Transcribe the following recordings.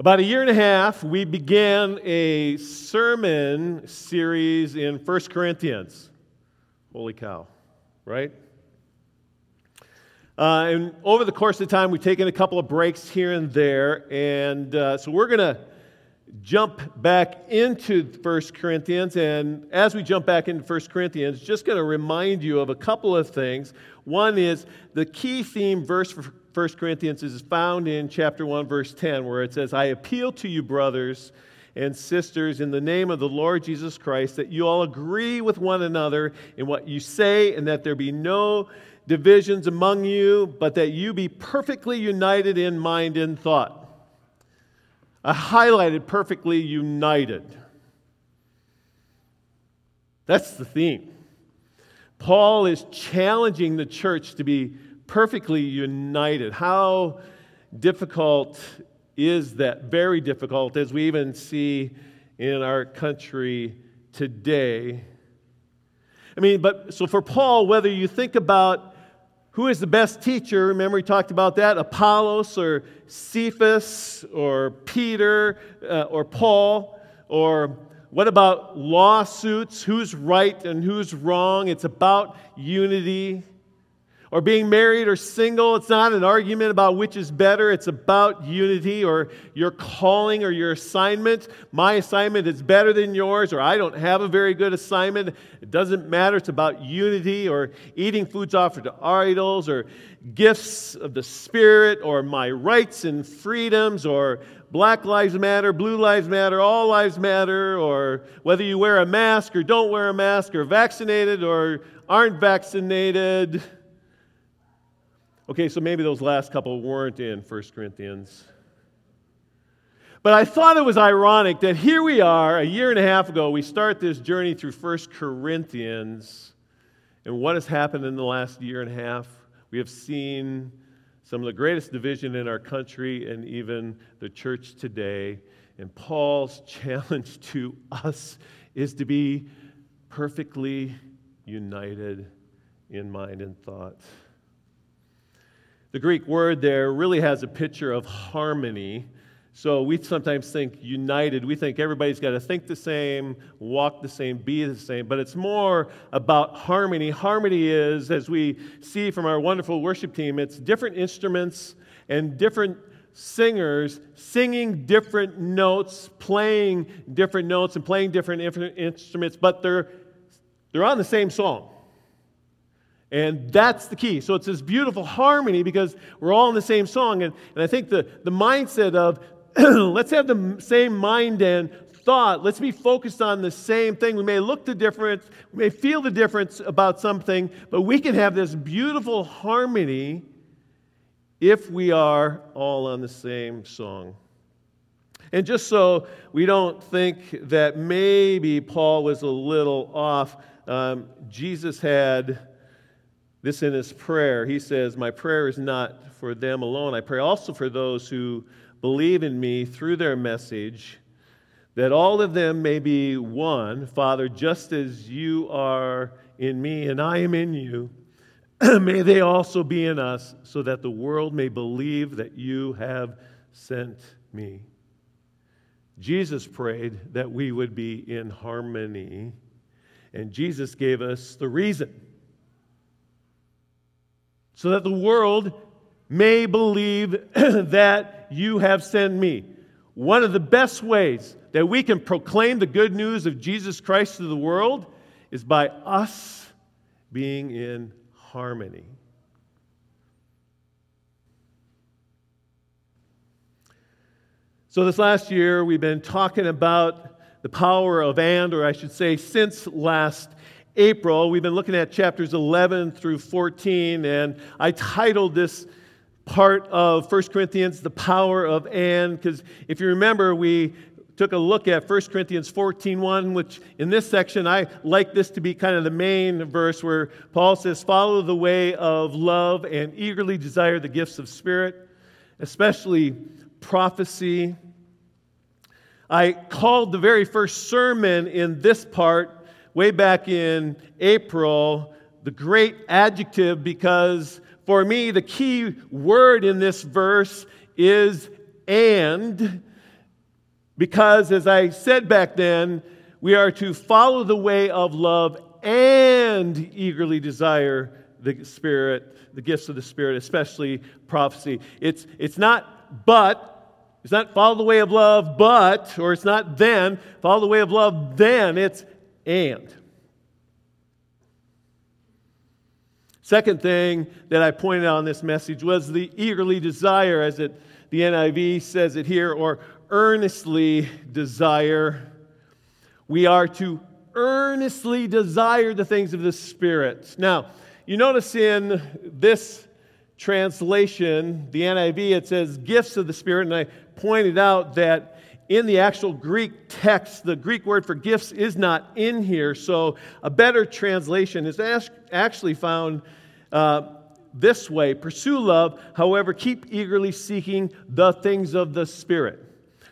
About a year and a half, we began a sermon series in 1 Corinthians. Holy cow, right? Uh, and over the course of time, we've taken a couple of breaks here and there. And uh, so we're going to jump back into 1 Corinthians. And as we jump back into 1 Corinthians, just going to remind you of a couple of things. One is the key theme verse for 1 Corinthians is found in chapter 1, verse 10, where it says, I appeal to you, brothers and sisters, in the name of the Lord Jesus Christ, that you all agree with one another in what you say, and that there be no divisions among you, but that you be perfectly united in mind and thought. I highlighted perfectly united. That's the theme. Paul is challenging the church to be perfectly united. How difficult is that? Very difficult, as we even see in our country today. I mean, but so for Paul, whether you think about who is the best teacher, remember we talked about that Apollos or Cephas or Peter uh, or Paul, or what about lawsuits? Who's right and who's wrong? It's about unity or being married or single. It's not an argument about which is better. It's about unity or your calling or your assignment. My assignment is better than yours, or I don't have a very good assignment. It doesn't matter. It's about unity or eating foods offered to idols or gifts of the Spirit or my rights and freedoms or Black Lives Matter, Blue Lives Matter, All Lives Matter, or whether you wear a mask or don't wear a mask, or vaccinated or aren't vaccinated. Okay, so maybe those last couple weren't in 1 Corinthians. But I thought it was ironic that here we are, a year and a half ago, we start this journey through 1 Corinthians. And what has happened in the last year and a half? We have seen some of the greatest division in our country and even the church today. And Paul's challenge to us is to be perfectly united in mind and thought. The Greek word there really has a picture of harmony. So we sometimes think united. We think everybody's got to think the same, walk the same, be the same. But it's more about harmony. Harmony is, as we see from our wonderful worship team, it's different instruments and different singers singing different notes, playing different notes, and playing different instruments, but they're, they're on the same song. And that's the key. So it's this beautiful harmony because we're all in the same song. And, and I think the, the mindset of let's have the same mind and thought, let's be focused on the same thing. We may look the difference, we may feel the difference about something, but we can have this beautiful harmony if we are all on the same song. And just so we don't think that maybe Paul was a little off, um, Jesus had this in his prayer. He says, My prayer is not for them alone. I pray also for those who believe in me through their message, that all of them may be one, Father, just as you are in me and I am in you. may they also be in us, so that the world may believe that you have sent me. Jesus prayed that we would be in harmony, and Jesus gave us the reason so that the world may believe that you have sent me. One of the best ways that we can proclaim the good news of Jesus Christ to the world is by us being in harmony. So, this last year, we've been talking about the power of and, or I should say, since last April, we've been looking at chapters 11 through 14, and I titled this part of 1 Corinthians, The Power of And, because if you remember, we took a look at 1 Corinthians 14:1, which in this section I like this to be kind of the main verse where Paul says, "Follow the way of love and eagerly desire the gifts of spirit, especially prophecy." I called the very first sermon in this part way back in April the great adjective because for me, the key word in this verse is and. Because, as I said back then, we are to follow the way of love and eagerly desire the Spirit, the gifts of the Spirit, especially prophecy. It's, it's not but, it's not follow the way of love, but, or it's not then, follow the way of love, then, it's and. Second thing that I pointed out in this message was the eagerly desire, as it, the NIV says it here, or earnestly desire. We are to earnestly desire the things of the Spirit. Now, you notice in this translation, the NIV, it says gifts of the Spirit, and I pointed out that in the actual Greek text, the Greek word for gifts is not in here. So a better translation is actually found uh, this way Pursue love, however, keep eagerly seeking the things of the Spirit.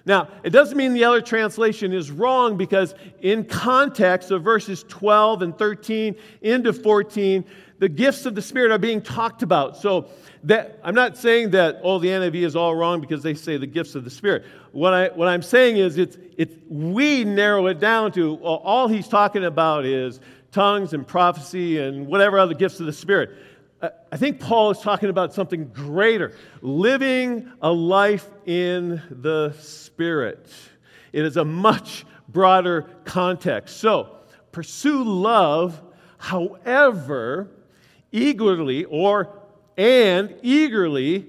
Now, it doesn't mean the other translation is wrong because, in context of verses 12 and 13 into 14, the gifts of the Spirit are being talked about. So, that, I'm not saying that, oh, the NIV is all wrong because they say the gifts of the Spirit. What, I, what I'm saying is, it's, it's, we narrow it down to well, all he's talking about is tongues and prophecy and whatever other gifts of the Spirit. I think Paul is talking about something greater living a life in the Spirit. It is a much broader context. So, pursue love, however, eagerly or and eagerly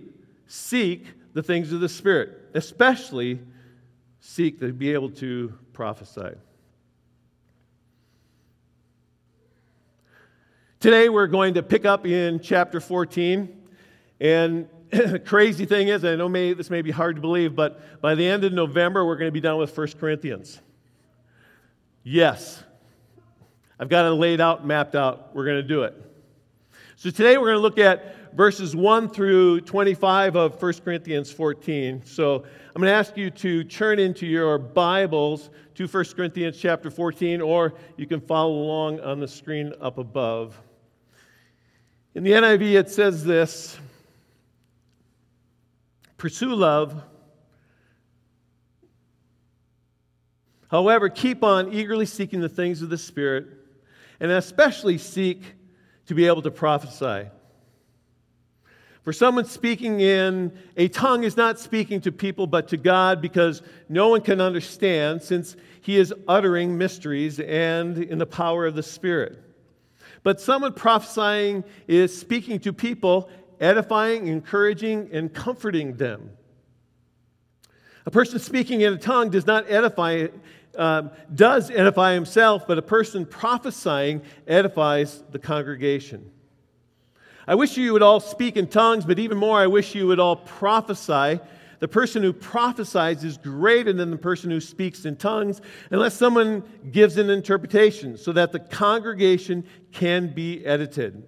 seek the things of the Spirit, especially seek to be able to prophesy. Today we're going to pick up in chapter 14. And the crazy thing is, I know may, this may be hard to believe, but by the end of November, we're going to be done with 1 Corinthians. Yes. I've got it laid out, mapped out. We're going to do it. So today we're going to look at verses 1 through 25 of 1 Corinthians 14. So I'm going to ask you to turn into your Bibles to 1 Corinthians chapter 14, or you can follow along on the screen up above. In the NIV, it says this Pursue love. However, keep on eagerly seeking the things of the Spirit, and especially seek to be able to prophesy. For someone speaking in a tongue is not speaking to people but to God because no one can understand since he is uttering mysteries and in the power of the Spirit. But someone prophesying is speaking to people, edifying, encouraging, and comforting them. A person speaking in a tongue does not edify, um, does edify himself, but a person prophesying edifies the congregation. I wish you would all speak in tongues, but even more, I wish you would all prophesy the person who prophesies is greater than the person who speaks in tongues unless someone gives an interpretation so that the congregation can be edited.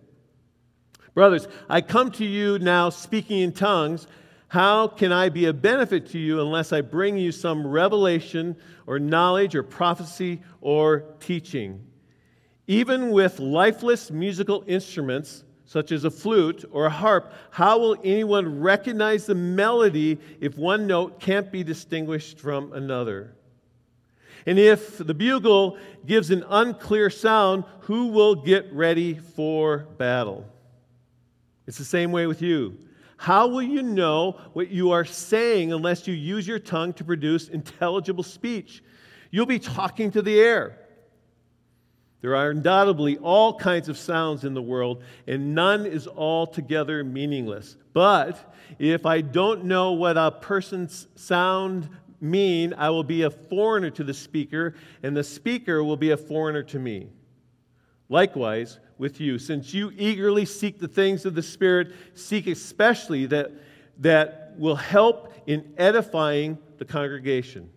Brothers, I come to you now speaking in tongues. How can I be a benefit to you unless I bring you some revelation or knowledge or prophecy or teaching? Even with lifeless musical instruments, such as a flute or a harp, how will anyone recognize the melody if one note can't be distinguished from another? And if the bugle gives an unclear sound, who will get ready for battle? It's the same way with you. How will you know what you are saying unless you use your tongue to produce intelligible speech? You'll be talking to the air. There are undoubtedly all kinds of sounds in the world, and none is altogether meaningless. But if I don't know what a person's sound mean, I will be a foreigner to the speaker, and the speaker will be a foreigner to me. Likewise, with you, since you eagerly seek the things of the Spirit, seek especially that, that will help in edifying the congregation.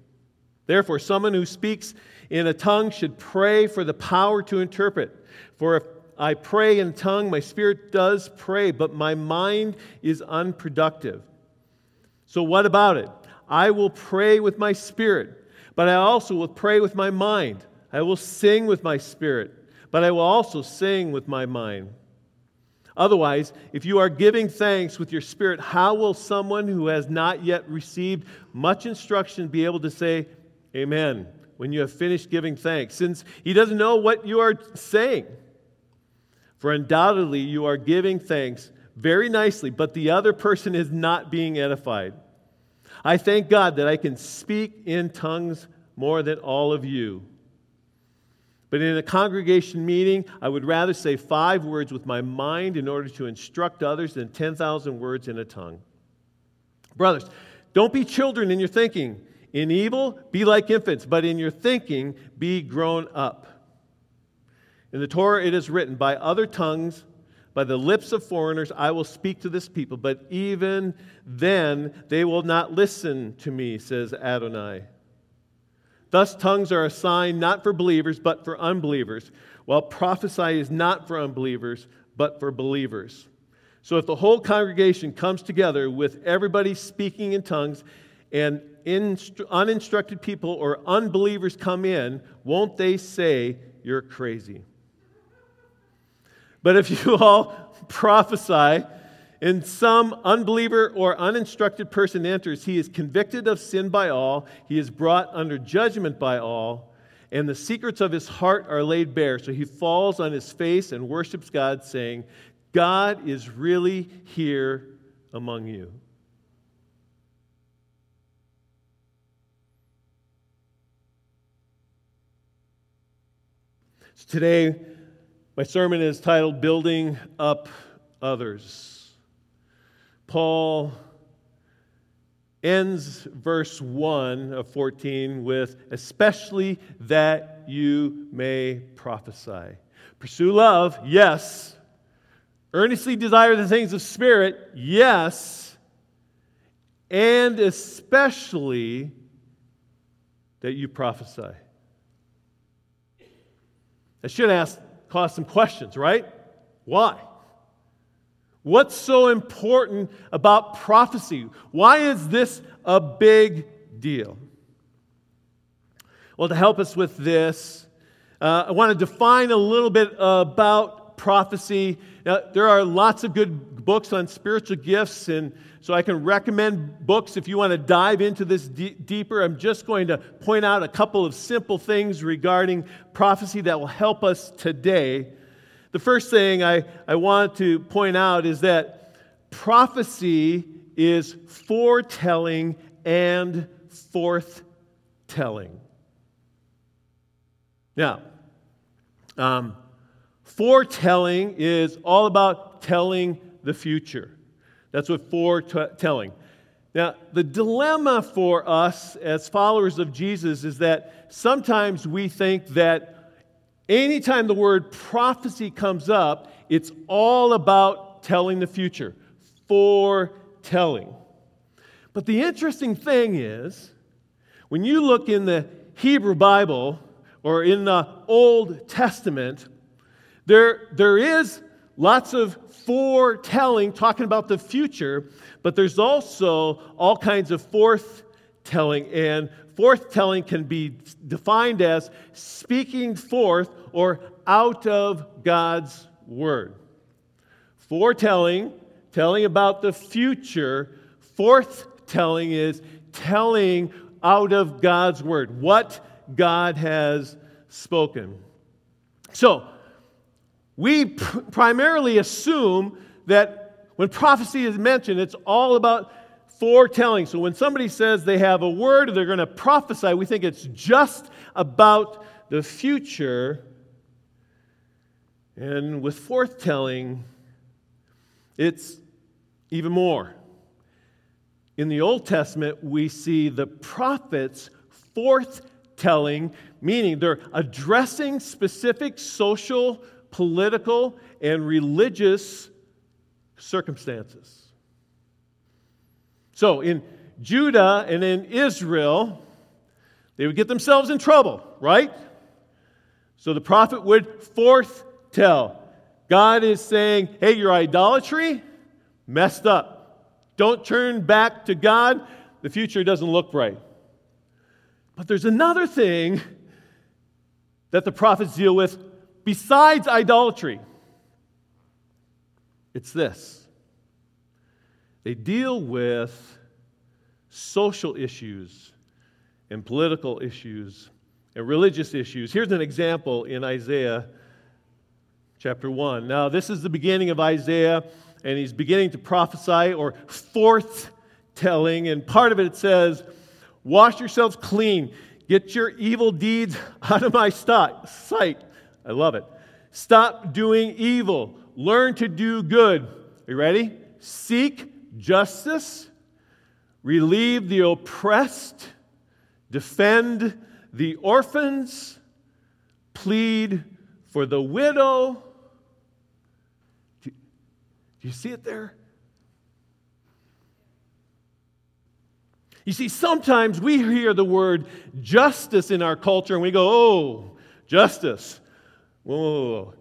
Therefore, someone who speaks in a tongue should pray for the power to interpret. For if I pray in tongue, my spirit does pray, but my mind is unproductive. So, what about it? I will pray with my spirit, but I also will pray with my mind. I will sing with my spirit, but I will also sing with my mind. Otherwise, if you are giving thanks with your spirit, how will someone who has not yet received much instruction be able to say, Amen. When you have finished giving thanks, since he doesn't know what you are saying. For undoubtedly you are giving thanks very nicely, but the other person is not being edified. I thank God that I can speak in tongues more than all of you. But in a congregation meeting, I would rather say five words with my mind in order to instruct others than 10,000 words in a tongue. Brothers, don't be children in your thinking. In evil, be like infants, but in your thinking, be grown up. In the Torah, it is written, By other tongues, by the lips of foreigners, I will speak to this people, but even then they will not listen to me, says Adonai. Thus, tongues are a sign not for believers, but for unbelievers, while prophecy is not for unbelievers, but for believers. So, if the whole congregation comes together with everybody speaking in tongues, and uninstructed people or unbelievers come in, won't they say, You're crazy? But if you all prophesy and some unbeliever or uninstructed person enters, he is convicted of sin by all, he is brought under judgment by all, and the secrets of his heart are laid bare. So he falls on his face and worships God, saying, God is really here among you. Today, my sermon is titled Building Up Others. Paul ends verse 1 of 14 with, especially that you may prophesy. Pursue love, yes. Earnestly desire the things of spirit, yes. And especially that you prophesy. I should ask cause some questions, right? Why? What's so important about prophecy? Why is this a big deal? Well, to help us with this, uh, I want to define a little bit about prophecy. Now, there are lots of good books on spiritual gifts, and so I can recommend books if you want to dive into this d- deeper. I'm just going to point out a couple of simple things regarding prophecy that will help us today. The first thing I, I want to point out is that prophecy is foretelling and forthtelling. Now, um, foretelling is all about telling the future. That's what foretelling. Now, the dilemma for us as followers of Jesus is that sometimes we think that anytime the word prophecy comes up, it's all about telling the future, foretelling. But the interesting thing is, when you look in the Hebrew Bible or in the Old Testament, there, there is lots of foretelling, talking about the future, but there's also all kinds of forthtelling. And forthtelling can be defined as speaking forth or out of God's word. Foretelling, telling about the future. Forthtelling is telling out of God's word what God has spoken. So, we pr- primarily assume that when prophecy is mentioned, it's all about foretelling. So when somebody says they have a word or they're going to prophesy, we think it's just about the future. And with foretelling, it's even more. In the Old Testament, we see the prophets forthtelling, meaning they're addressing specific social political, and religious circumstances. So in Judah and in Israel, they would get themselves in trouble, right? So the prophet would foretell. God is saying, hey, your idolatry messed up. Don't turn back to God. The future doesn't look bright. But there's another thing that the prophets deal with besides idolatry. It's this they deal with social issues and political issues and religious issues. Here's an example in Isaiah chapter 1. Now, this is the beginning of Isaiah, and he's beginning to prophesy or forth telling, and part of it says, Wash yourselves clean, get your evil deeds out of my sight. I love it. Stop doing evil, learn to do good. Are you ready? Seek justice, relieve the oppressed, defend the orphans, plead for the widow. Do you see it there? You see, sometimes we hear the word justice in our culture and we go, oh, justice. Whoa, whoa, whoa.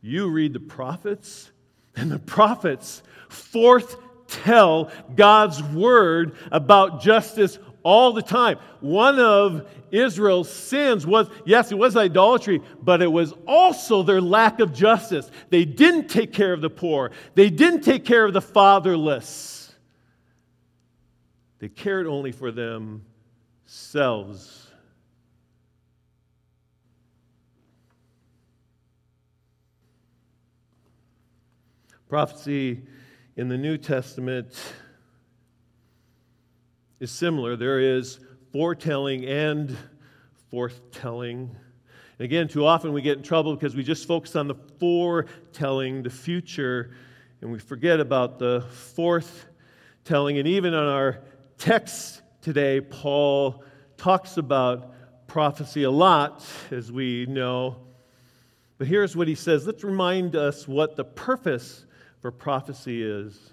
You read the prophets, and the prophets forth tell God's word about justice all the time. One of Israel's sins was, yes, it was idolatry, but it was also their lack of justice. They didn't take care of the poor, they didn't take care of the fatherless. They cared only for themselves. Prophecy in the New Testament is similar. There is foretelling and forthtelling. And again, too often we get in trouble because we just focus on the foretelling, the future, and we forget about the forthtelling. And even on our text today, Paul talks about prophecy a lot, as we know. But here's what he says. Let's remind us what the purpose for prophecy is.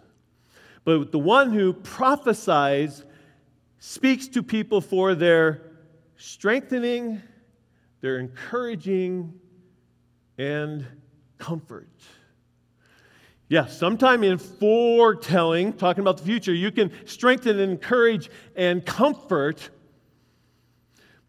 But the one who prophesies speaks to people for their strengthening, their encouraging, and comfort. Yes, sometime in foretelling, talking about the future, you can strengthen, and encourage, and comfort.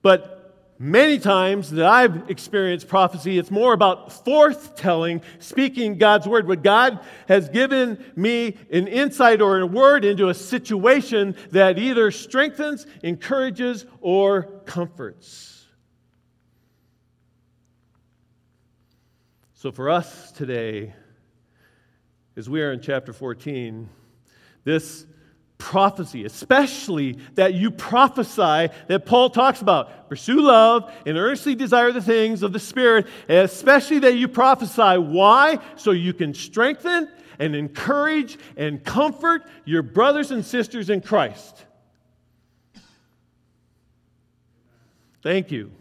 But many times that I've experienced prophecy, it's more about forthtelling, speaking God's word. What God has given me an insight or a word into a situation that either strengthens, encourages, or comforts. So for us today, as we are in chapter 14, this prophecy, especially that you prophesy that Paul talks about. Pursue love and earnestly desire the things of the Spirit, especially that you prophesy. Why? So you can strengthen and encourage and comfort your brothers and sisters in Christ. Thank you.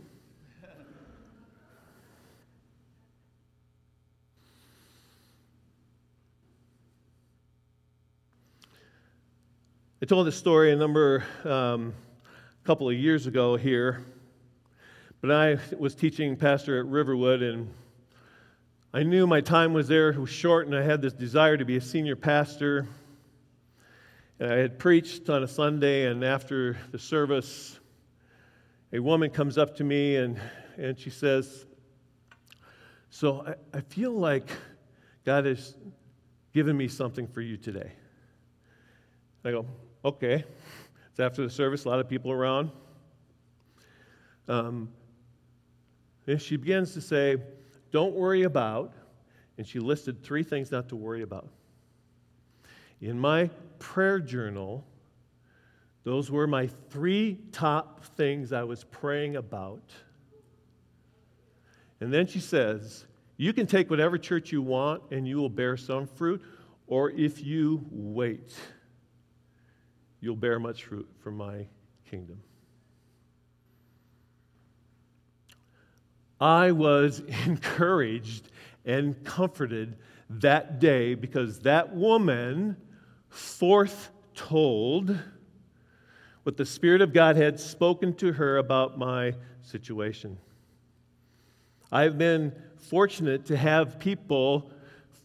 I told this story a number, um, couple of years ago here, but I was teaching pastor at Riverwood, and I knew my time was there was short, and I had this desire to be a senior pastor. And I had preached on a Sunday, and after the service, a woman comes up to me and, and she says, So I, I feel like God has given me something for you today. I go, Okay. It's after the service, a lot of people around. Um, and she begins to say, Don't worry about, and she listed three things not to worry about. In my prayer journal, those were my three top things I was praying about. And then she says, You can take whatever church you want and you will bear some fruit, or if you wait you'll bear much fruit for my kingdom. I was encouraged and comforted that day because that woman foretold what the Spirit of God had spoken to her about my situation. I've been fortunate to have people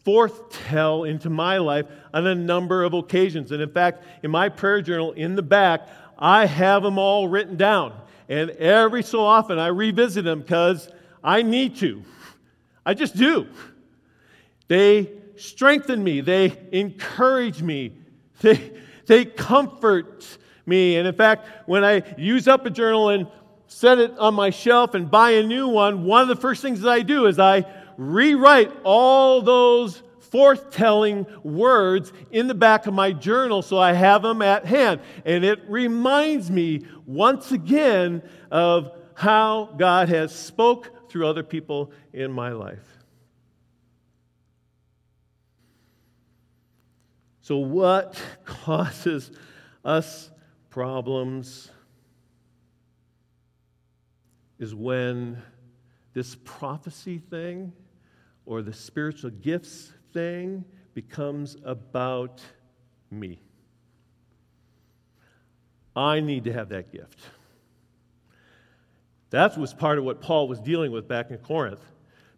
forthtell into my life on a number of occasions. And in fact, in my prayer journal in the back, I have them all written down. And every so often I revisit them because I need to. I just do. They strengthen me, they encourage me, they, they comfort me. And in fact, when I use up a journal and set it on my shelf and buy a new one, one of the first things that I do is I rewrite all those forthtelling words in the back of my journal so I have them at hand. And it reminds me once again of how God has spoke through other people in my life. So, what causes us problems is when this prophecy thing or the spiritual gifts thing becomes about me. I need to have that gift. That was part of what Paul was dealing with back in Corinth.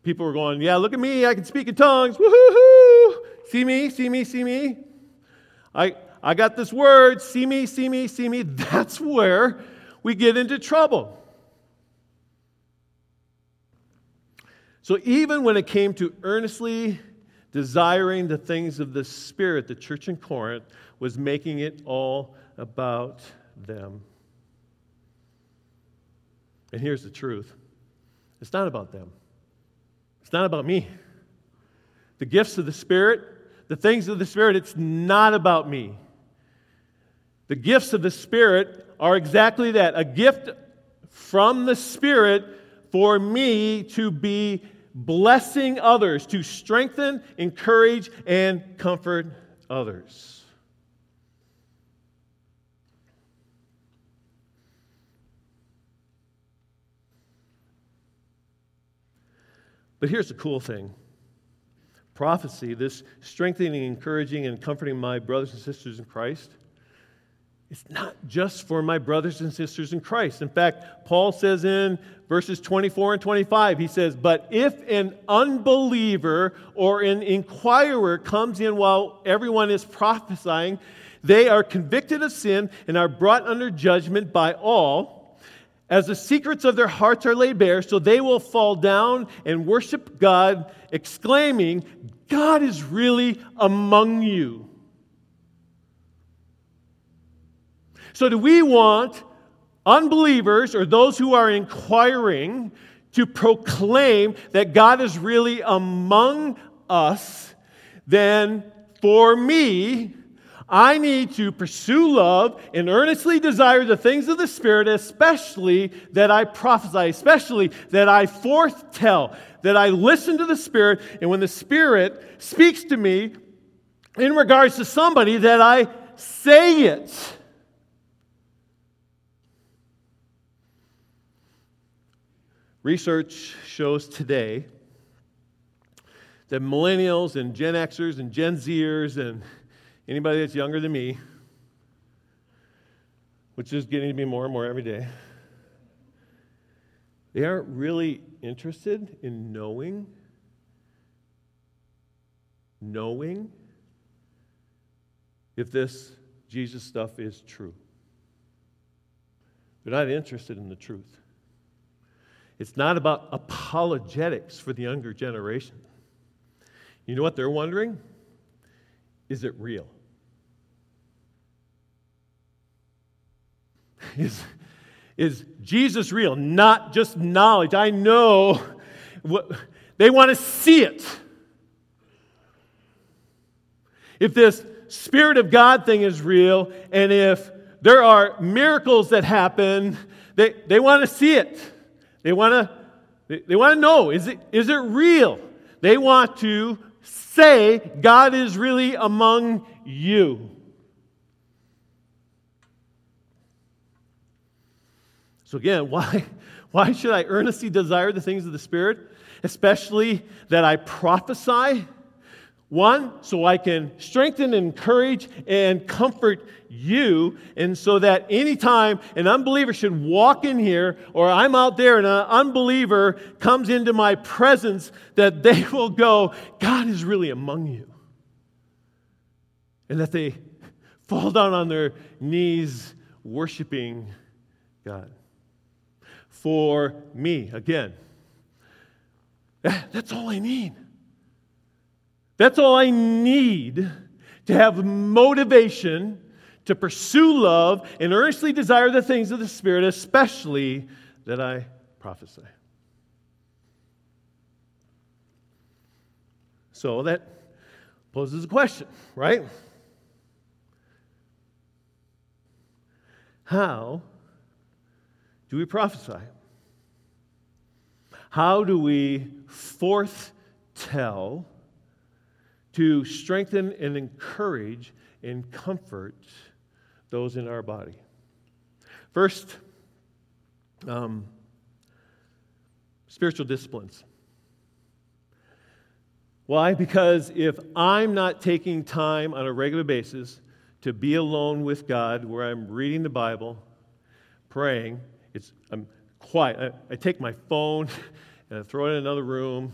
People were going, Yeah, look at me, I can speak in tongues. Woohoo! See me, see me, see me. I, I got this word, see me, see me, see me. That's where we get into trouble. So even when it came to earnestly desiring the things of the Spirit, the church in Corinth was making it all about them. And here's the truth it's not about them, it's not about me. The gifts of the Spirit, the things of the Spirit, it's not about me. The gifts of the Spirit are exactly that a gift from the Spirit for me to be blessing others, to strengthen, encourage, and comfort others. But here's the cool thing prophecy, this strengthening, encouraging, and comforting my brothers and sisters in Christ, it's not just for my brothers and sisters in Christ. In fact, Paul says in verses 24 and 25, he says, But if an unbeliever or an inquirer comes in while everyone is prophesying, they are convicted of sin and are brought under judgment by all. As the secrets of their hearts are laid bare, so they will fall down and worship God, exclaiming, God is really among you. So, do we want unbelievers or those who are inquiring to proclaim that God is really among us? Then, for me, I need to pursue love and earnestly desire the things of the Spirit, especially that I prophesy, especially that I foretell, that I listen to the Spirit, and when the Spirit speaks to me in regards to somebody, that I say it. Research shows today that millennials and Gen Xers and Gen Zers and anybody that's younger than me, which is getting to be more and more every day, they aren't really interested in knowing, knowing if this Jesus stuff is true. They're not interested in the truth. It's not about apologetics for the younger generation. You know what they're wondering? Is it real? Is, is Jesus real? Not just knowledge. I know what, they want to see it. If this Spirit of God thing is real, and if there are miracles that happen, they, they want to see it. They want to they, they want to know is it, is it real? They want to say God is really among you. So, again, why, why should I earnestly desire the things of the Spirit? Especially that I prophesy one, so I can strengthen, and encourage, and comfort you, and so that anytime an unbeliever should walk in here, or I'm out there and an unbeliever comes into my presence, that they will go, God is really among you. And that they fall down on their knees worshiping God. For me, again, that's all I need. That's all I need to have motivation to pursue love and earnestly desire the things of the Spirit, especially that I prophesy. So that poses a question, right? How do we prophesy? How do we forth tell to strengthen and encourage and comfort those in our body? First, um, spiritual disciplines. Why? Because if I'm not taking time on a regular basis to be alone with God, where I'm reading the Bible, praying, it's, I'm quiet. I, I take my phone and I throw it in another room.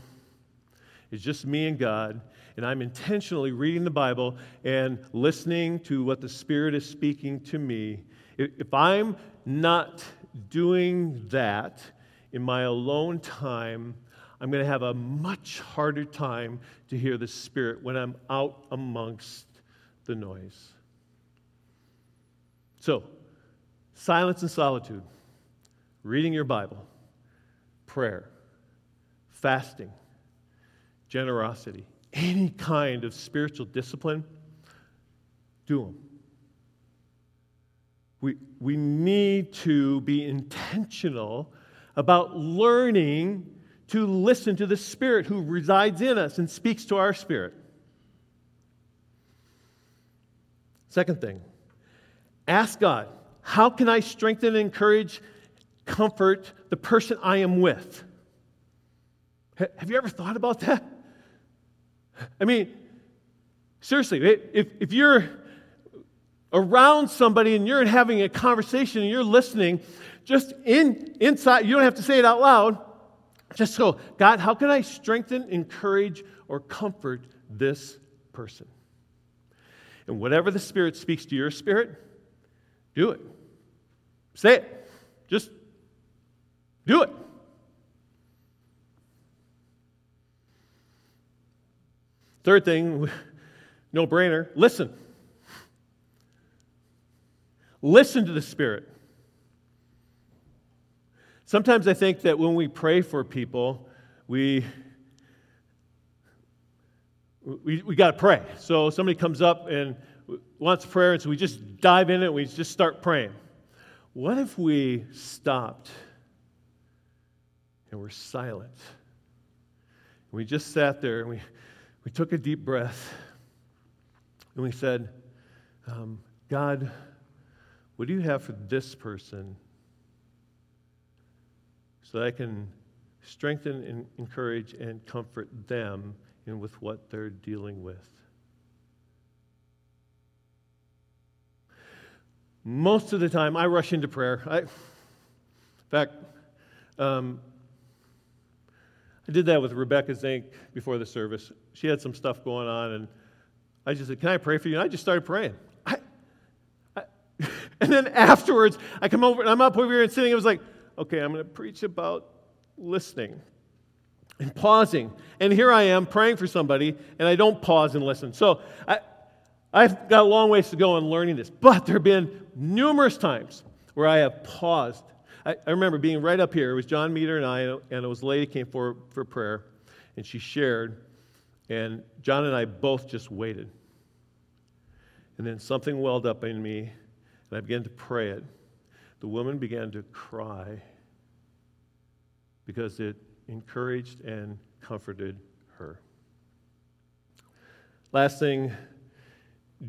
It's just me and God. And I'm intentionally reading the Bible and listening to what the Spirit is speaking to me. If I'm not doing that in my alone time, I'm going to have a much harder time to hear the Spirit when I'm out amongst the noise. So, silence and solitude, reading your Bible, prayer, fasting, generosity, any kind of spiritual discipline, do them. We, we need to be intentional about learning to listen to the Spirit who resides in us and speaks to our spirit. Second thing, ask God, how can I strengthen, encourage, comfort the person I am with? Have you ever thought about that? I mean, seriously, if, if you're around somebody and you're having a conversation and you're listening, just in, inside, you don't have to say it out loud, just go, God, how can I strengthen, encourage, or comfort this person? And whatever the Spirit speaks to your spirit, do it. Say it. Just do it. Third thing, no brainer, listen. Listen to the Spirit. Sometimes I think that when we pray for people, we we, we got to pray. So somebody comes up and wants prayer, and so we just dive in it and we just start praying. What if we stopped and we're silent? We just sat there and we, we took a deep breath and we said, um, God, what do you have for this person so that I can strengthen and encourage and comfort them in with what they're dealing with. Most of the time, I rush into prayer. I, in fact, um, I did that with Rebecca Zink before the service. She had some stuff going on, and I just said, Can I pray for you? And I just started praying. I, I, and then afterwards, I come over, and I'm up over here and sitting. It was like, okay, I'm going to preach about listening and pausing. And here I am praying for somebody, and I don't pause and listen. So I, I've got a long ways to go in learning this, but there have been numerous times where I have paused. I, I remember being right up here. It was John Meter and I, and it was a lady came forward for prayer, and she shared, and John and I both just waited. And then something welled up in me, and I began to pray it the woman began to cry because it encouraged and comforted her. Last thing,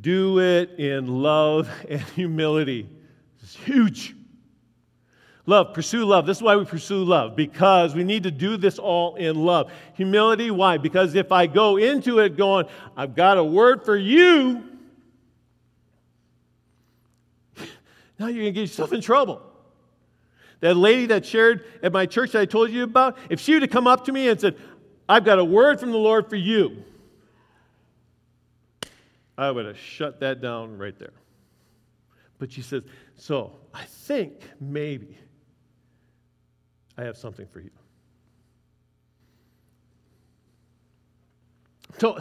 do it in love and humility. It's huge. Love, pursue love. This is why we pursue love, because we need to do this all in love. Humility, why? Because if I go into it going, I've got a word for you, Now you're going to get yourself in trouble. That lady that shared at my church that I told you about, if she would have come up to me and said, I've got a word from the Lord for you, I would have shut that down right there. But she says, So I think maybe I have something for you. So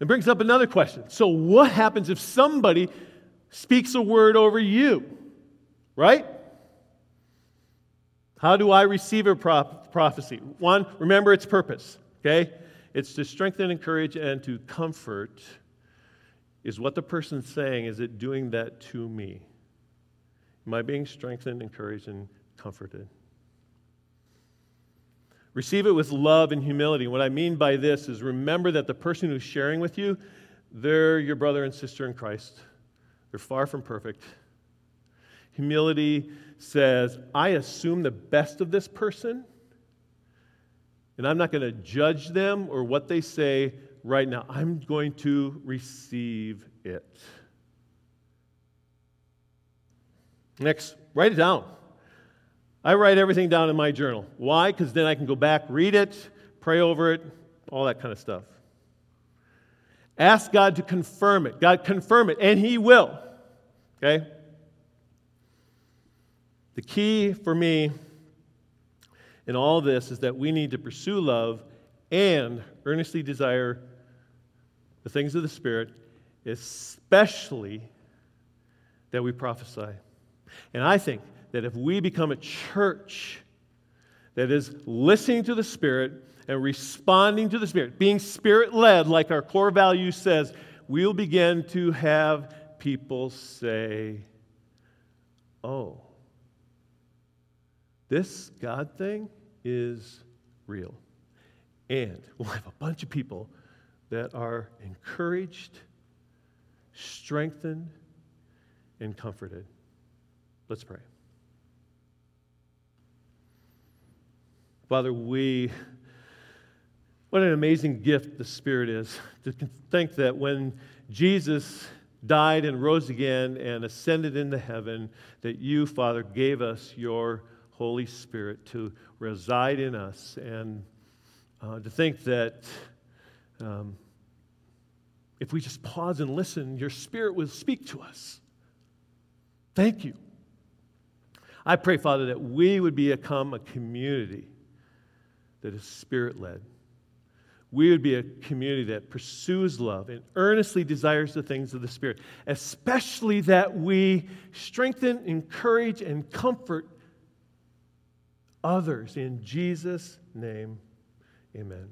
it brings up another question. So, what happens if somebody speaks a word over you, right? How do I receive a prophecy? One, remember its purpose, okay? It's to strengthen, encourage, and to comfort. Is what the person's saying, is it doing that to me? Am I being strengthened, encouraged, and comforted? Receive it with love and humility. What I mean by this is remember that the person who's sharing with you, they're your brother and sister in Christ. They're far from perfect. Humility says, I assume the best of this person, and I'm not going to judge them or what they say right now. I'm going to receive it. Next, write it down. I write everything down in my journal. Why? Because then I can go back, read it, pray over it, all that kind of stuff. Ask God to confirm it. God, confirm it, and He will. Okay? The key for me in all this is that we need to pursue love and earnestly desire the things of the Spirit, especially that we prophesy. And I think that if we become a church that is listening to the Spirit and responding to the Spirit, being Spirit led, like our core value says, we'll begin to have people say, Oh, this God thing is real. And we'll have a bunch of people that are encouraged, strengthened, and comforted. Let's pray. Father, we, what an amazing gift the Spirit is. To think that when Jesus died and rose again and ascended into heaven, that you, Father, gave us your Holy Spirit to reside in us. And uh, to think that um, if we just pause and listen, your Spirit will speak to us. Thank you. I pray, Father, that we would become a community that is spirit led. We would be a community that pursues love and earnestly desires the things of the Spirit, especially that we strengthen, encourage, and comfort others. In Jesus' name, amen.